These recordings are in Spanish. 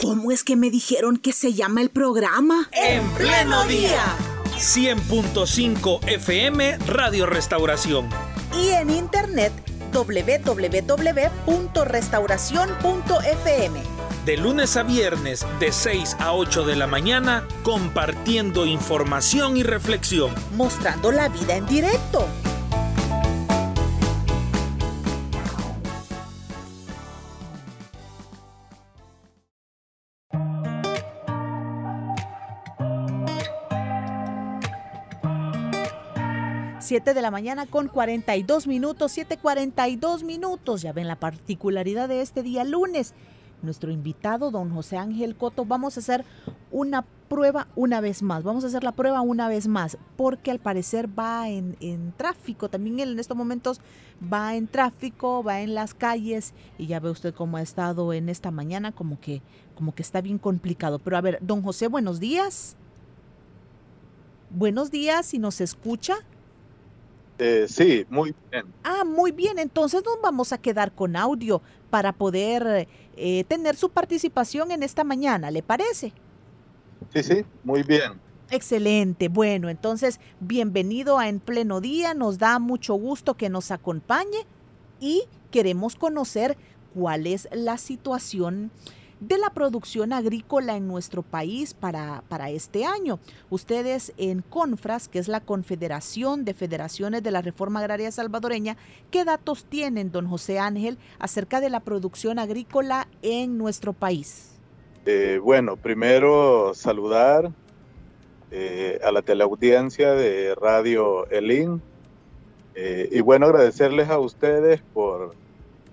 ¿Cómo es que me dijeron que se llama el programa? En pleno día. 100.5 FM Radio Restauración. Y en internet www.restauración.fm. De lunes a viernes de 6 a 8 de la mañana compartiendo información y reflexión. Mostrando la vida en directo. 7 de la mañana con 42 minutos, 7.42 minutos. Ya ven la particularidad de este día lunes. Nuestro invitado, don José Ángel Coto, vamos a hacer una prueba una vez más. Vamos a hacer la prueba una vez más, porque al parecer va en, en tráfico. También él en estos momentos va en tráfico, va en las calles y ya ve usted cómo ha estado en esta mañana, como que, como que está bien complicado. Pero a ver, don José, buenos días. Buenos días, si nos escucha. Eh, sí, muy bien. Ah, muy bien. Entonces nos vamos a quedar con audio para poder eh, tener su participación en esta mañana, ¿le parece? Sí, sí, muy bien. Excelente. Bueno, entonces, bienvenido a En Pleno Día. Nos da mucho gusto que nos acompañe y queremos conocer cuál es la situación de la producción agrícola en nuestro país para, para este año. Ustedes en CONFRAS, que es la Confederación de Federaciones de la Reforma Agraria Salvadoreña, ¿qué datos tienen, don José Ángel, acerca de la producción agrícola en nuestro país? Eh, bueno, primero saludar eh, a la teleaudiencia de Radio Elín eh, y bueno, agradecerles a ustedes por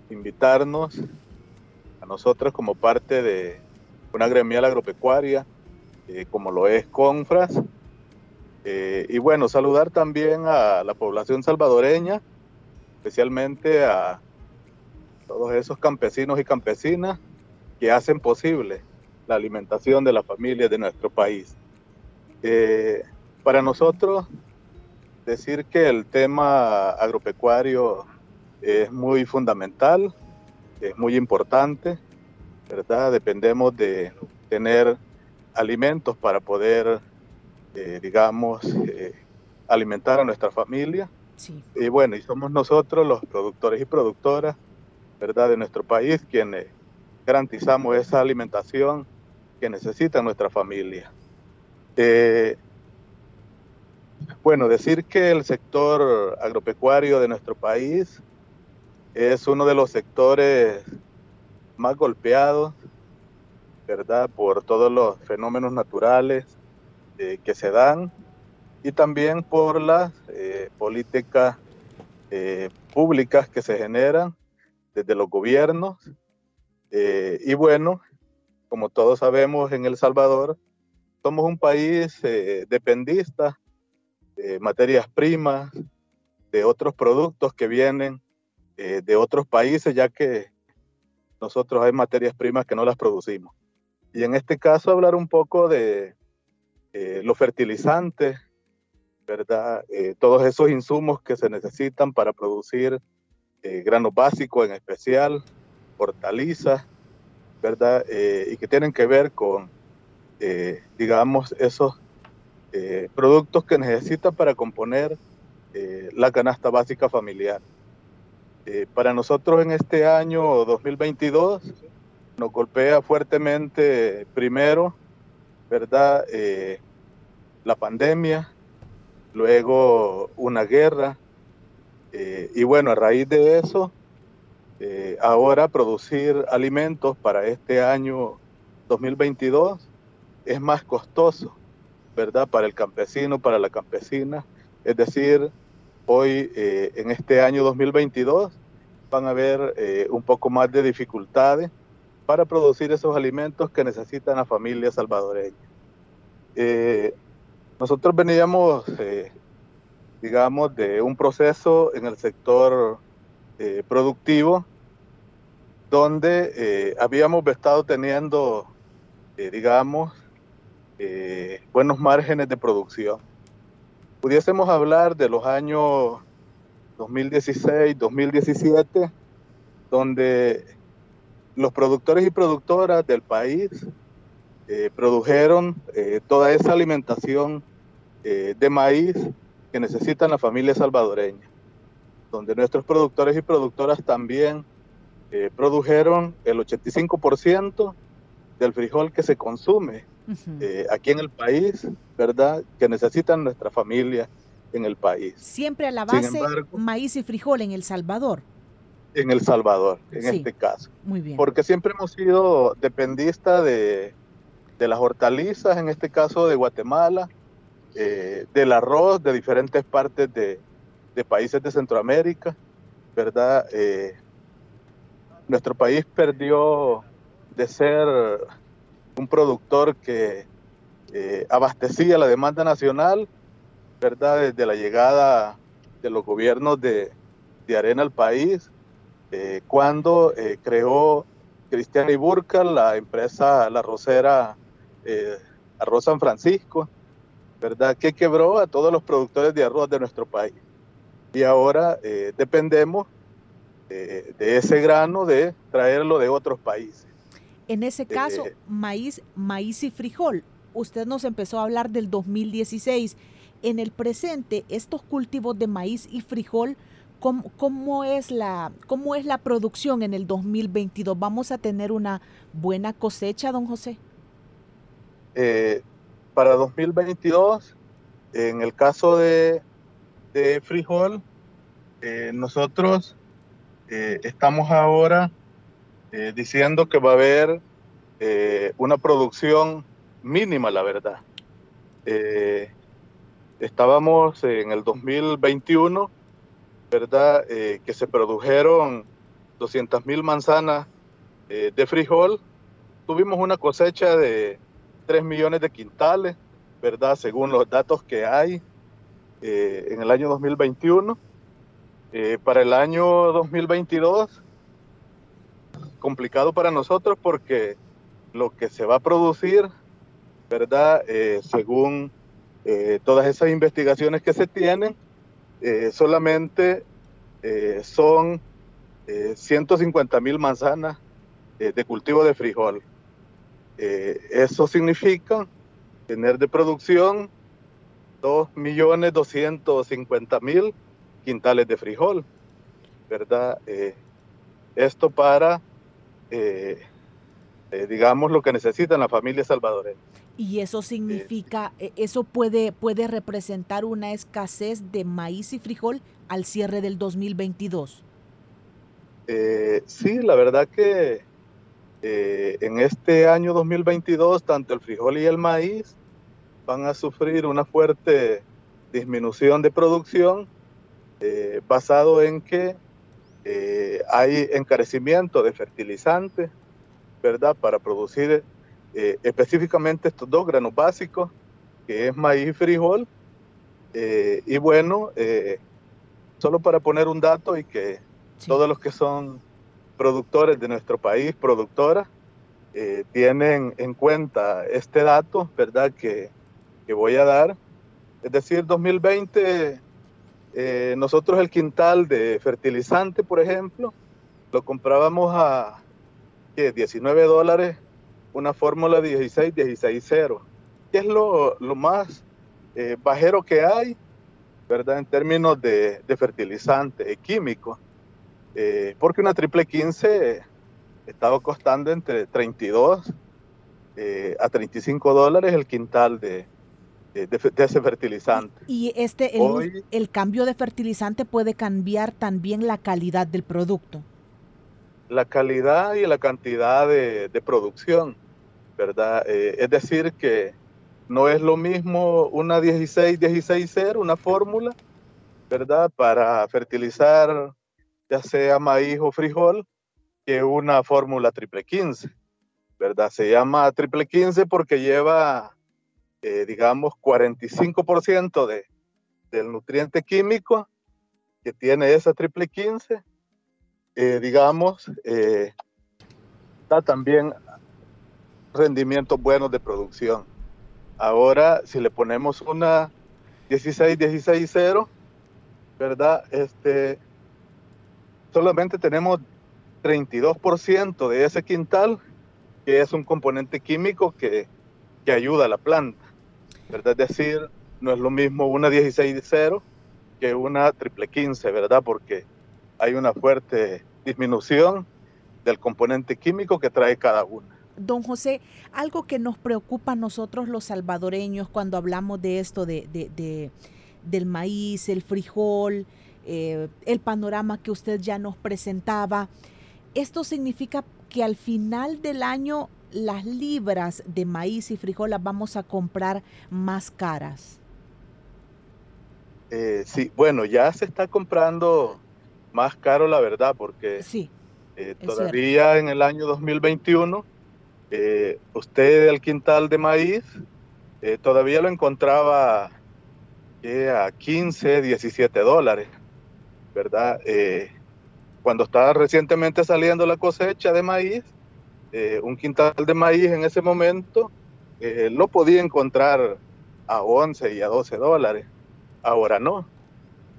invitarnos nosotros como parte de una gremial agropecuaria, eh, como lo es Confras. Eh, y bueno, saludar también a la población salvadoreña, especialmente a todos esos campesinos y campesinas que hacen posible la alimentación de las familias de nuestro país. Eh, para nosotros, decir que el tema agropecuario es muy fundamental, es muy importante, ¿verdad? Dependemos de tener alimentos para poder, eh, digamos, eh, alimentar a nuestra familia. Y bueno, y somos nosotros los productores y productoras, ¿verdad? De nuestro país quienes garantizamos esa alimentación que necesita nuestra familia. Eh, bueno, decir que el sector agropecuario de nuestro país es uno de los sectores más golpeados, ¿verdad? Por todos los fenómenos naturales eh, que se dan y también por las eh, políticas eh, públicas que se generan desde los gobiernos. y bueno, como todos sabemos, en El Salvador somos un país dependista de materias primas, de otros productos que vienen eh, de otros países, ya que nosotros hay materias primas que no las producimos. Y en este caso hablar un poco de eh, los fertilizantes, ¿verdad? Eh, todos esos insumos que se necesitan para producir granos básicos en especial, hortalizas, ¿verdad? y que tienen que ver con, digamos, esos productos que necesitan para componer la canasta básica familiar. Eh, para nosotros en este año 2022 nos golpea fuertemente primero, ¿verdad? Eh, la pandemia, luego una guerra, eh, y bueno, a raíz de eso, ahora producir alimentos para este año 2022 es más costoso, ¿verdad? Para el campesino, para la campesina, es decir, hoy eh, en este año 2022 van a haber eh, un poco más de dificultades para producir esos alimentos que necesitan las familias salvadoreñas. Eh, nosotros veníamos, digamos, de un proceso en el sector productivo donde habíamos estado teniendo, digamos, buenos márgenes de producción pudiésemos hablar de los los productores y productoras del país eh, produjeron eh, toda esa alimentación de maíz que necesitan las familias salvadoreñas, donde nuestros productores y productoras también produjeron el 85% del frijol que se consume aquí en el país, ¿verdad? Que necesitan nuestra familia en el país. Siempre a la base maíz y frijol en El Salvador. En El Salvador, en este caso. Muy bien. Porque siempre hemos sido dependistas de, las hortalizas, en este caso de Guatemala, eh, del arroz de diferentes partes de, países de Centroamérica, ¿verdad? Eh, nuestro país perdió de ser un productor que eh, abastecía la demanda nacional ¿verdad? Desde la llegada de los gobiernos de, Arena al país, eh, cuando eh, creó Cristian Iburca la empresa La Rosera Arroz San Francisco, ¿verdad? Que quebró a todos los productores de arroz de nuestro país. Y ahora dependemos de ese grano de traerlo de otros países. En ese caso, maíz, maíz y frijol. Usted nos empezó a hablar del 2016 en el presente, estos cultivos de maíz y frijol, ¿cómo, es, la, cómo es la producción en el 2022? ¿Vamos a tener una buena cosecha, don José? Eh, para 2022, en el caso de, frijol, eh, nosotros eh, estamos ahora diciendo que va a haber una producción mínima, la verdad estábamos en el 2021, ¿verdad? Eh, que se produjeron 200 mil manzanas eh, de frijol. Tuvimos una cosecha de 3 millones de quintales, ¿verdad? Según los datos que hay eh, en el año 2021. para el año 2022, complicado para nosotros porque lo que se va a producir, ¿verdad? según eh, todas esas investigaciones que se tienen eh, solamente eh, son 150 mil manzanas de cultivo de frijol. eso significa tener de producción 2.250.000 quintales de frijol, ¿verdad? esto para, digamos, lo que necesitan las familias salvadoreñas. Y eso significa, e, eso puede, puede representar una escasez de maíz y frijol al cierre del 2022. Eh, sí, la verdad que eh, en este año 2022 tanto el frijol y el maíz van a sufrir una fuerte disminución de producción eh, basado en que hay encarecimiento de fertilizantes, ¿verdad? Para producir eh, específicamente estos dos granos básicos, que es maíz y frijol. Eh, y bueno, eh, solo para poner un dato y que todos los que son productores de nuestro país, productoras, tienen en cuenta este dato, ¿verdad? Que, que voy a dar. Es decir, 2020, nosotros el quintal de fertilizante, por ejemplo, lo comprábamos a 19 dólares una fórmula 16-16-0, que es lo, más eh, bajero que hay, ¿verdad? En términos de, fertilizante químico. Eh, porque una triple 15 estaba costando entre 32 eh, a 35 dólares el quintal de, ese fertilizante. Y este, el, el cambio de fertilizante puede cambiar también la calidad del producto. La calidad y la cantidad de, producción. ¿verdad? Eh, es decir, que no es lo mismo una 16-16-0, una fórmula, ¿verdad? Para fertilizar ya sea maíz o frijol, que una fórmula triple 15, ¿verdad? Se llama triple 15 porque lleva, eh, digamos, 45% de, del nutriente químico que tiene esa triple 15, eh, digamos, está también rendimientos buenos de producción. Ahora, si le ponemos una 16-16-0, ¿verdad? Este, solamente tenemos 32% de ese quintal, que es un componente químico que, que ayuda a la planta. ¿Verdad? Es decir, no es lo mismo una 16 de 0 que una triple 15, ¿verdad? Porque hay una fuerte disminución del componente químico que trae cada una. Don José, algo que nos preocupa a nosotros los salvadoreños cuando hablamos de esto de, de, del maíz, el frijol, eh, el panorama que usted ya nos presentaba, esto significa que al final del año las libras de maíz y frijol las vamos a comprar más caras. Eh, sí, bueno, ya se está comprando más caro, la verdad, porque sí, eh, todavía en el año 2021, eh, usted el quintal de maíz todavía lo encontraba a 15, 17 dólares, ¿verdad? cuando estaba recientemente saliendo la cosecha de maíz, un quintal de maíz en ese momento lo podía encontrar a 11 y a 12 dólares ahora no,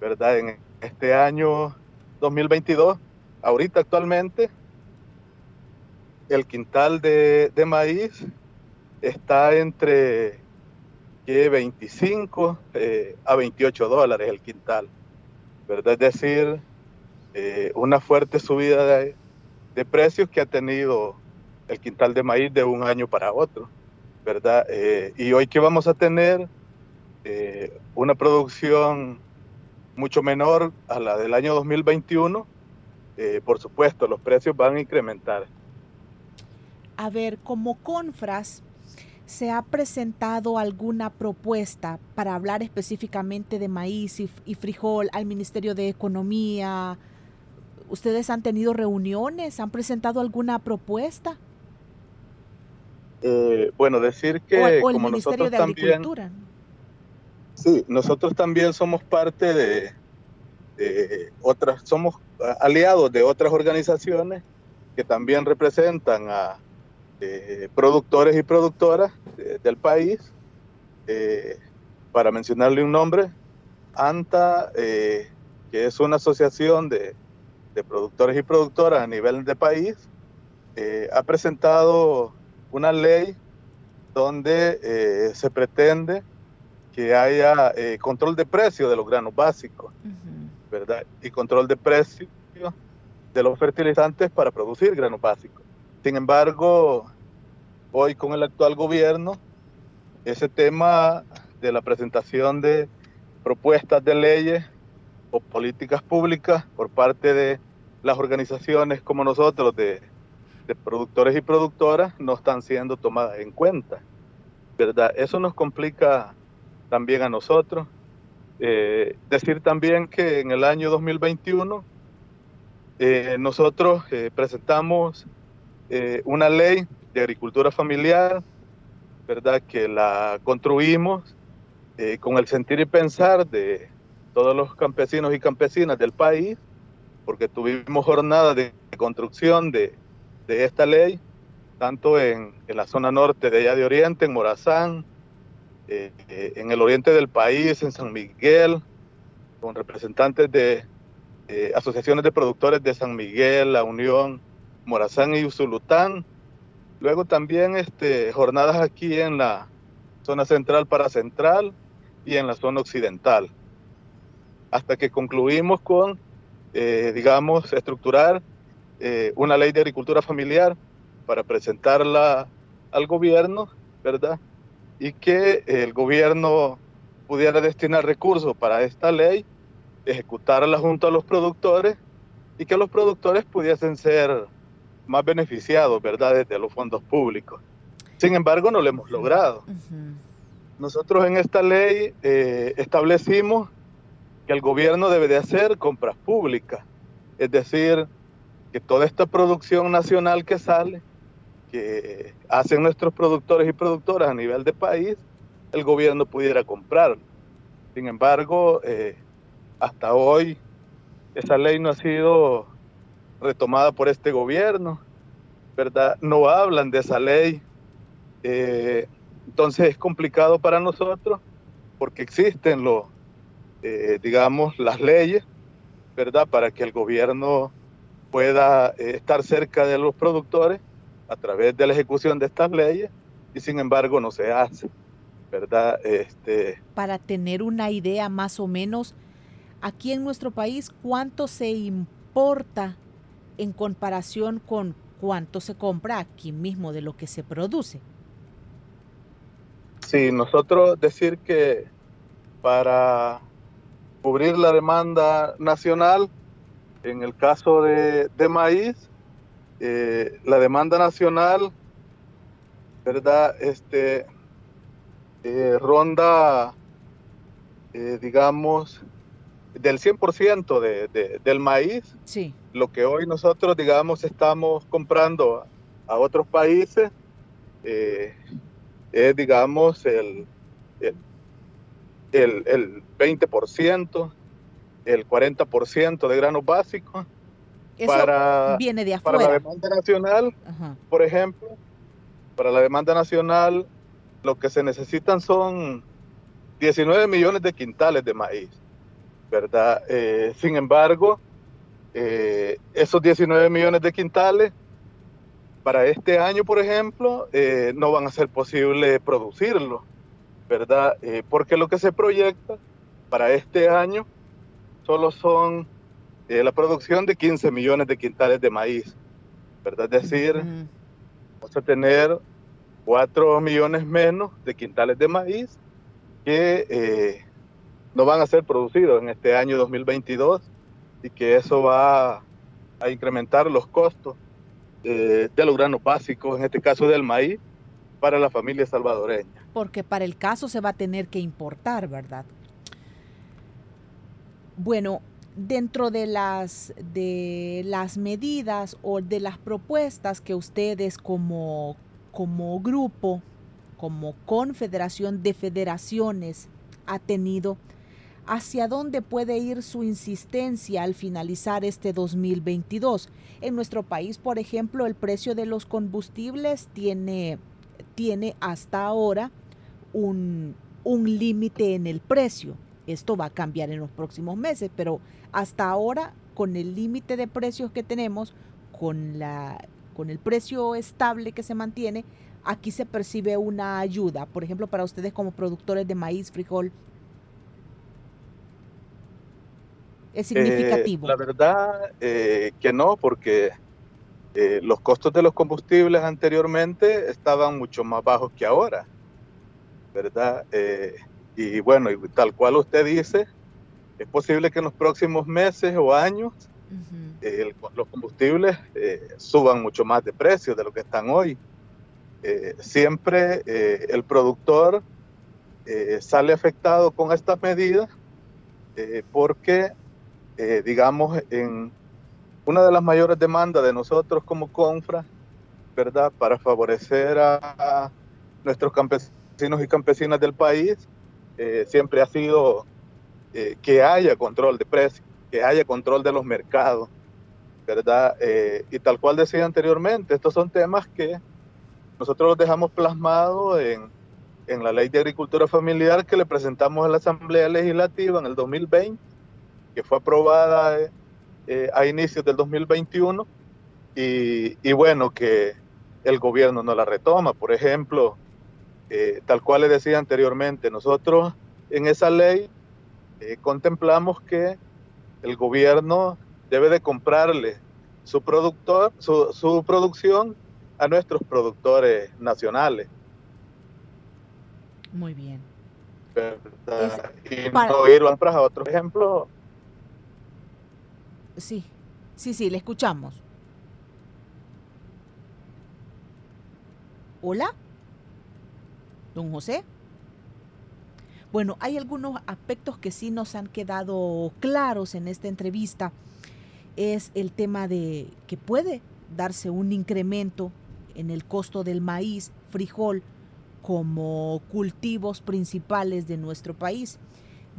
¿verdad? En este año 2022, ahorita actualmente, el quintal de, maíz está entre 25 eh, a 28 dólares el quintal, ¿verdad? Es decir, eh, una fuerte subida de, precios que ha tenido el quintal de maíz de un año para otro, ¿verdad? Eh, y hoy que vamos a tener eh, una producción mucho menor a la del año 2021, eh, por supuesto, los precios van a incrementar. A ver, como Confras, ¿se ha presentado alguna propuesta para hablar específicamente de maíz y, frijol al Ministerio de Economía? ¿Ustedes han tenido reuniones? ¿Han presentado alguna propuesta? Eh, bueno, decir que o, el Ministerio de Agricultura. Sí, nosotros también somos parte de, otras, somos aliados de otras organizaciones que también representan a eh, productores y productoras del país. Eh, para mencionarle un nombre, ANTA, eh, que es una asociación de, de, productores y productoras a nivel de país, ha presentado una ley donde se pretende que haya eh, control de precio de los granos básicos, ¿verdad? Y control de precio de los fertilizantes para producir granos básicos. Sin embargo, hoy con el actual gobierno, ese tema de la presentación de propuestas de leyes o políticas públicas por parte de las organizaciones como nosotros de, de productores y productoras no están siendo tomadas en cuenta, ¿verdad? Eso nos complica también a nosotros. Eh, decir también que en el año 2021 eh, nosotros eh, presentamos una ley de agricultura familiar, ¿verdad? Que la construimos con el sentir y pensar de todos los campesinos y campesinas del país, porque tuvimos jornadas de construcción de, de esta ley, tanto en, en, la zona norte de allá de Oriente, en Morazán, eh, en el oriente del país, en San Miguel, con representantes de asociaciones de productores de San Miguel, La Unión, Morazán y Usulután. Luego también este, jornadas aquí en la zona central para central y en la zona occidental. Hasta que concluimos con, eh, digamos, estructurar eh, una ley de agricultura familiar para presentarla al gobierno, ¿verdad? y que el gobierno pudiera destinar recursos para esta ley, ejecutarla junto a los productores y que los productores pudiesen ser más beneficiados, ¿verdad?, desde los fondos públicos. Sin embargo, no lo hemos logrado. Nosotros en esta ley eh, establecimos que el gobierno debe de hacer compras públicas, es decir, que toda esta producción nacional que sale que hacen nuestros productores y productoras a nivel de país, el gobierno pudiera comprar. Sin embargo, eh, hasta hoy esa ley no ha sido retomada por este gobierno, ¿verdad? No hablan de esa ley. Eh, entonces es complicado para nosotros porque existen los, eh, digamos, las leyes, ¿verdad? Para que el gobierno pueda eh, estar cerca de los productores a través de la ejecución de estas leyes y sin embargo no se hace, ¿verdad? Este, Para tener una idea más o menos, aquí en nuestro país, ¿cuánto se importa en comparación con cuánto se compra aquí mismo de lo que se produce? Sí, nosotros decir que para cubrir la demanda nacional, en el caso de, maíz, eh, la demanda nacional, ¿verdad? Este, eh, ronda, eh, digamos, del 100% de, del maíz. Sí. Lo que hoy nosotros, digamos, estamos comprando a otros países, es, digamos, el, el, el 20%, el 40% de granos básicos. para, viene de Para la demanda nacional, por ejemplo, para la demanda nacional, lo que se necesitan son 19 millones de quintales de maíz, ¿verdad? Eh, sin embargo, eh, esos 19 millones de quintales, para este año, por ejemplo, eh, no van a ser posible producirlo ¿verdad? Eh, porque lo que se proyecta para este año solo son eh, la producción de 15 millones de quintales de maíz, ¿verdad? Es decir, vamos a tener 4 millones menos de quintales de maíz que eh, no van a ser producidos en este año 2022 y que eso va a incrementar los costos de los granos básicos, en este caso del maíz, para la familia salvadoreña. Porque para el caso se va a tener que importar, ¿verdad? Bueno, dentro de las, de las medidas o de las propuestas que ustedes como, como grupo, como confederación de federaciones ha tenido, ¿hacia dónde puede ir su insistencia al finalizar este 2022? En nuestro país, por ejemplo, el precio de los combustibles tiene tiene hasta ahora un, límite en el precio. Esto va a cambiar en los próximos meses, pero hasta ahora, con el límite de precios que tenemos, con, la, con el precio estable que se mantiene, aquí se percibe una ayuda. Por ejemplo, para ustedes como productores de maíz, frijol, ¿es eh, significativo? la verdad eh, que no, porque eh, los costos de los combustibles anteriormente estaban mucho más bajos que ahora, ¿verdad? Eh, y bueno, tal cual usted dice, es posible que en los próximos meses o años eh, los combustibles suban mucho más de precio de lo que están hoy. siempre el productor sale afectado con estas medidas porque, digamos, en una de las mayores demandas de nosotros como Confra, ¿verdad? Para favorecer a, nuestros campesinos y campesinas del país, eh, siempre ha sido eh, que haya control de precios, que haya control de los mercados, ¿verdad? Eh, y tal cual decía anteriormente, estos son temas que nosotros los dejamos plasmados en, en la ley de agricultura familiar que le presentamos a la Asamblea Legislativa en el 2020, que fue aprobada a inicios del 2021 y, bueno, que el gobierno no la retoma. Por ejemplo, eh, tal cual le decía anteriormente, nosotros en esa ley eh, contemplamos que el gobierno debe de comprarle su productor, su, producción a nuestros productores nacionales. Muy bien. y no ir a otro ejemplo Sí, sí, sí, le escuchamos. Hola, don José. Bueno, hay algunos aspectos que sí nos han quedado claros en esta entrevista. Es el tema de que puede darse un incremento en el costo del maíz, frijol, como cultivos principales de nuestro país.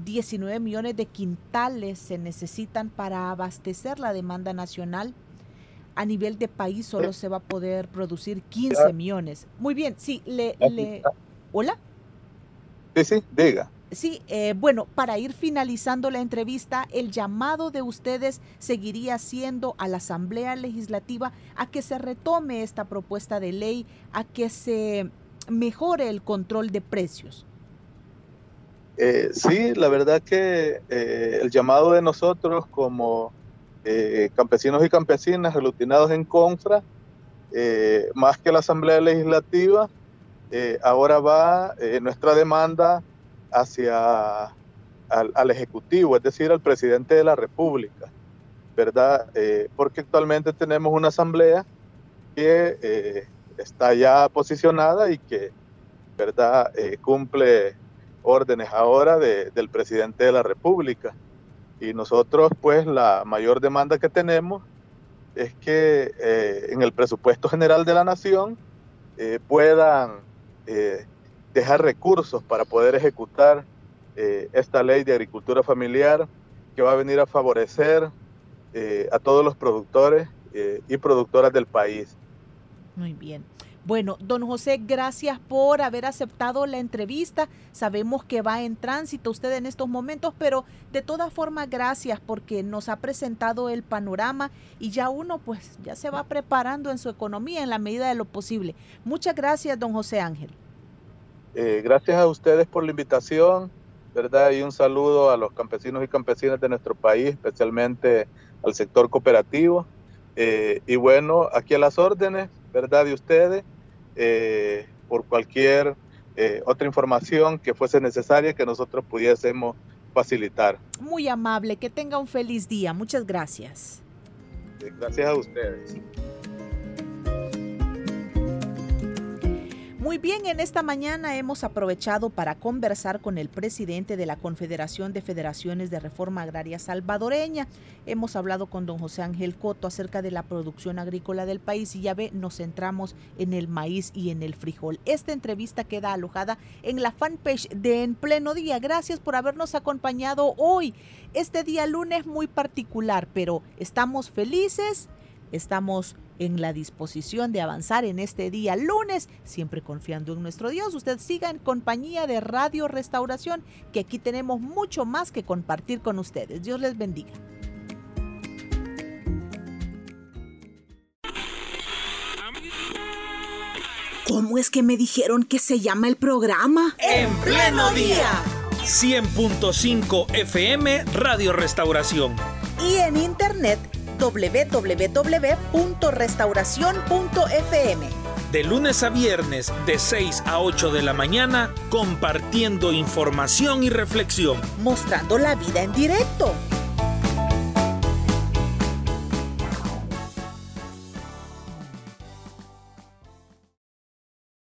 19 millones de quintales se necesitan para abastecer la demanda nacional. A nivel de país solo se va a poder producir 15 millones. Muy bien, sí, le... le... ¿Hola? Sí, sí, diga. Sí, eh, bueno, para ir finalizando la entrevista, el llamado de ustedes seguiría siendo a la Asamblea Legislativa a que se retome esta propuesta de ley, a que se mejore el control de precios. Eh, sí, la verdad que eh, el llamado de nosotros como campesinos y campesinas aglutinados en CONFRA, más que la Asamblea Legislativa, ahora va nuestra demanda hacia al, Ejecutivo, es decir, al presidente de la República, ¿verdad? Eh, porque actualmente tenemos una asamblea que eh, está ya posicionada y que, ¿verdad?, eh, cumple órdenes ahora del presidente de la República. Y nosotros, pues, la mayor demanda que tenemos es que en el presupuesto general de la nación puedan dejar recursos para poder ejecutar eh, esta ley de agricultura familiar que va a venir a favorecer eh, a todos los productores eh, y productoras del país. Muy bien. Bueno, don José, gracias por haber aceptado la entrevista. Sabemos que va en tránsito usted en estos momentos, pero de todas formas, gracias porque nos ha presentado el panorama y ya uno pues ya se va preparando en su economía en la medida de lo posible. Muchas gracias, don José Ángel. Eh, gracias a ustedes por la invitación, ¿verdad? Y un saludo a los campesinos y campesinas de nuestro país, especialmente al sector cooperativo. Eh, y bueno, aquí a las órdenes, ¿verdad? De ustedes, eh, por cualquier otra información que fuese necesaria que nosotros pudiésemos facilitar. Muy amable, que tenga un feliz día. Muchas gracias. Gracias a ustedes. Muy bien, en esta mañana hemos aprovechado para conversar con el presidente de la Confederación de Federaciones de Reforma Agraria Salvadoreña. Hemos hablado con don José Ángel Coto acerca de la producción agrícola del país y ya ve, nos centramos en el maíz y en el frijol. Esta entrevista queda alojada en la fanpage de En Pleno Día. Gracias por habernos acompañado hoy. Este día lunes muy particular, pero estamos felices, estamos en la disposición de avanzar en este día lunes, siempre confiando en nuestro Dios. Usted siga en compañía de Radio Restauración, que aquí tenemos mucho más que compartir con ustedes. Dios les bendiga. ¿Cómo es que me dijeron que se llama el programa? En pleno día. 100.5 FM Radio Restauración. Y en internet www.restauración.fm. De lunes a viernes, de 6 a 8 de la mañana, compartiendo información y reflexión. Mostrando la vida en directo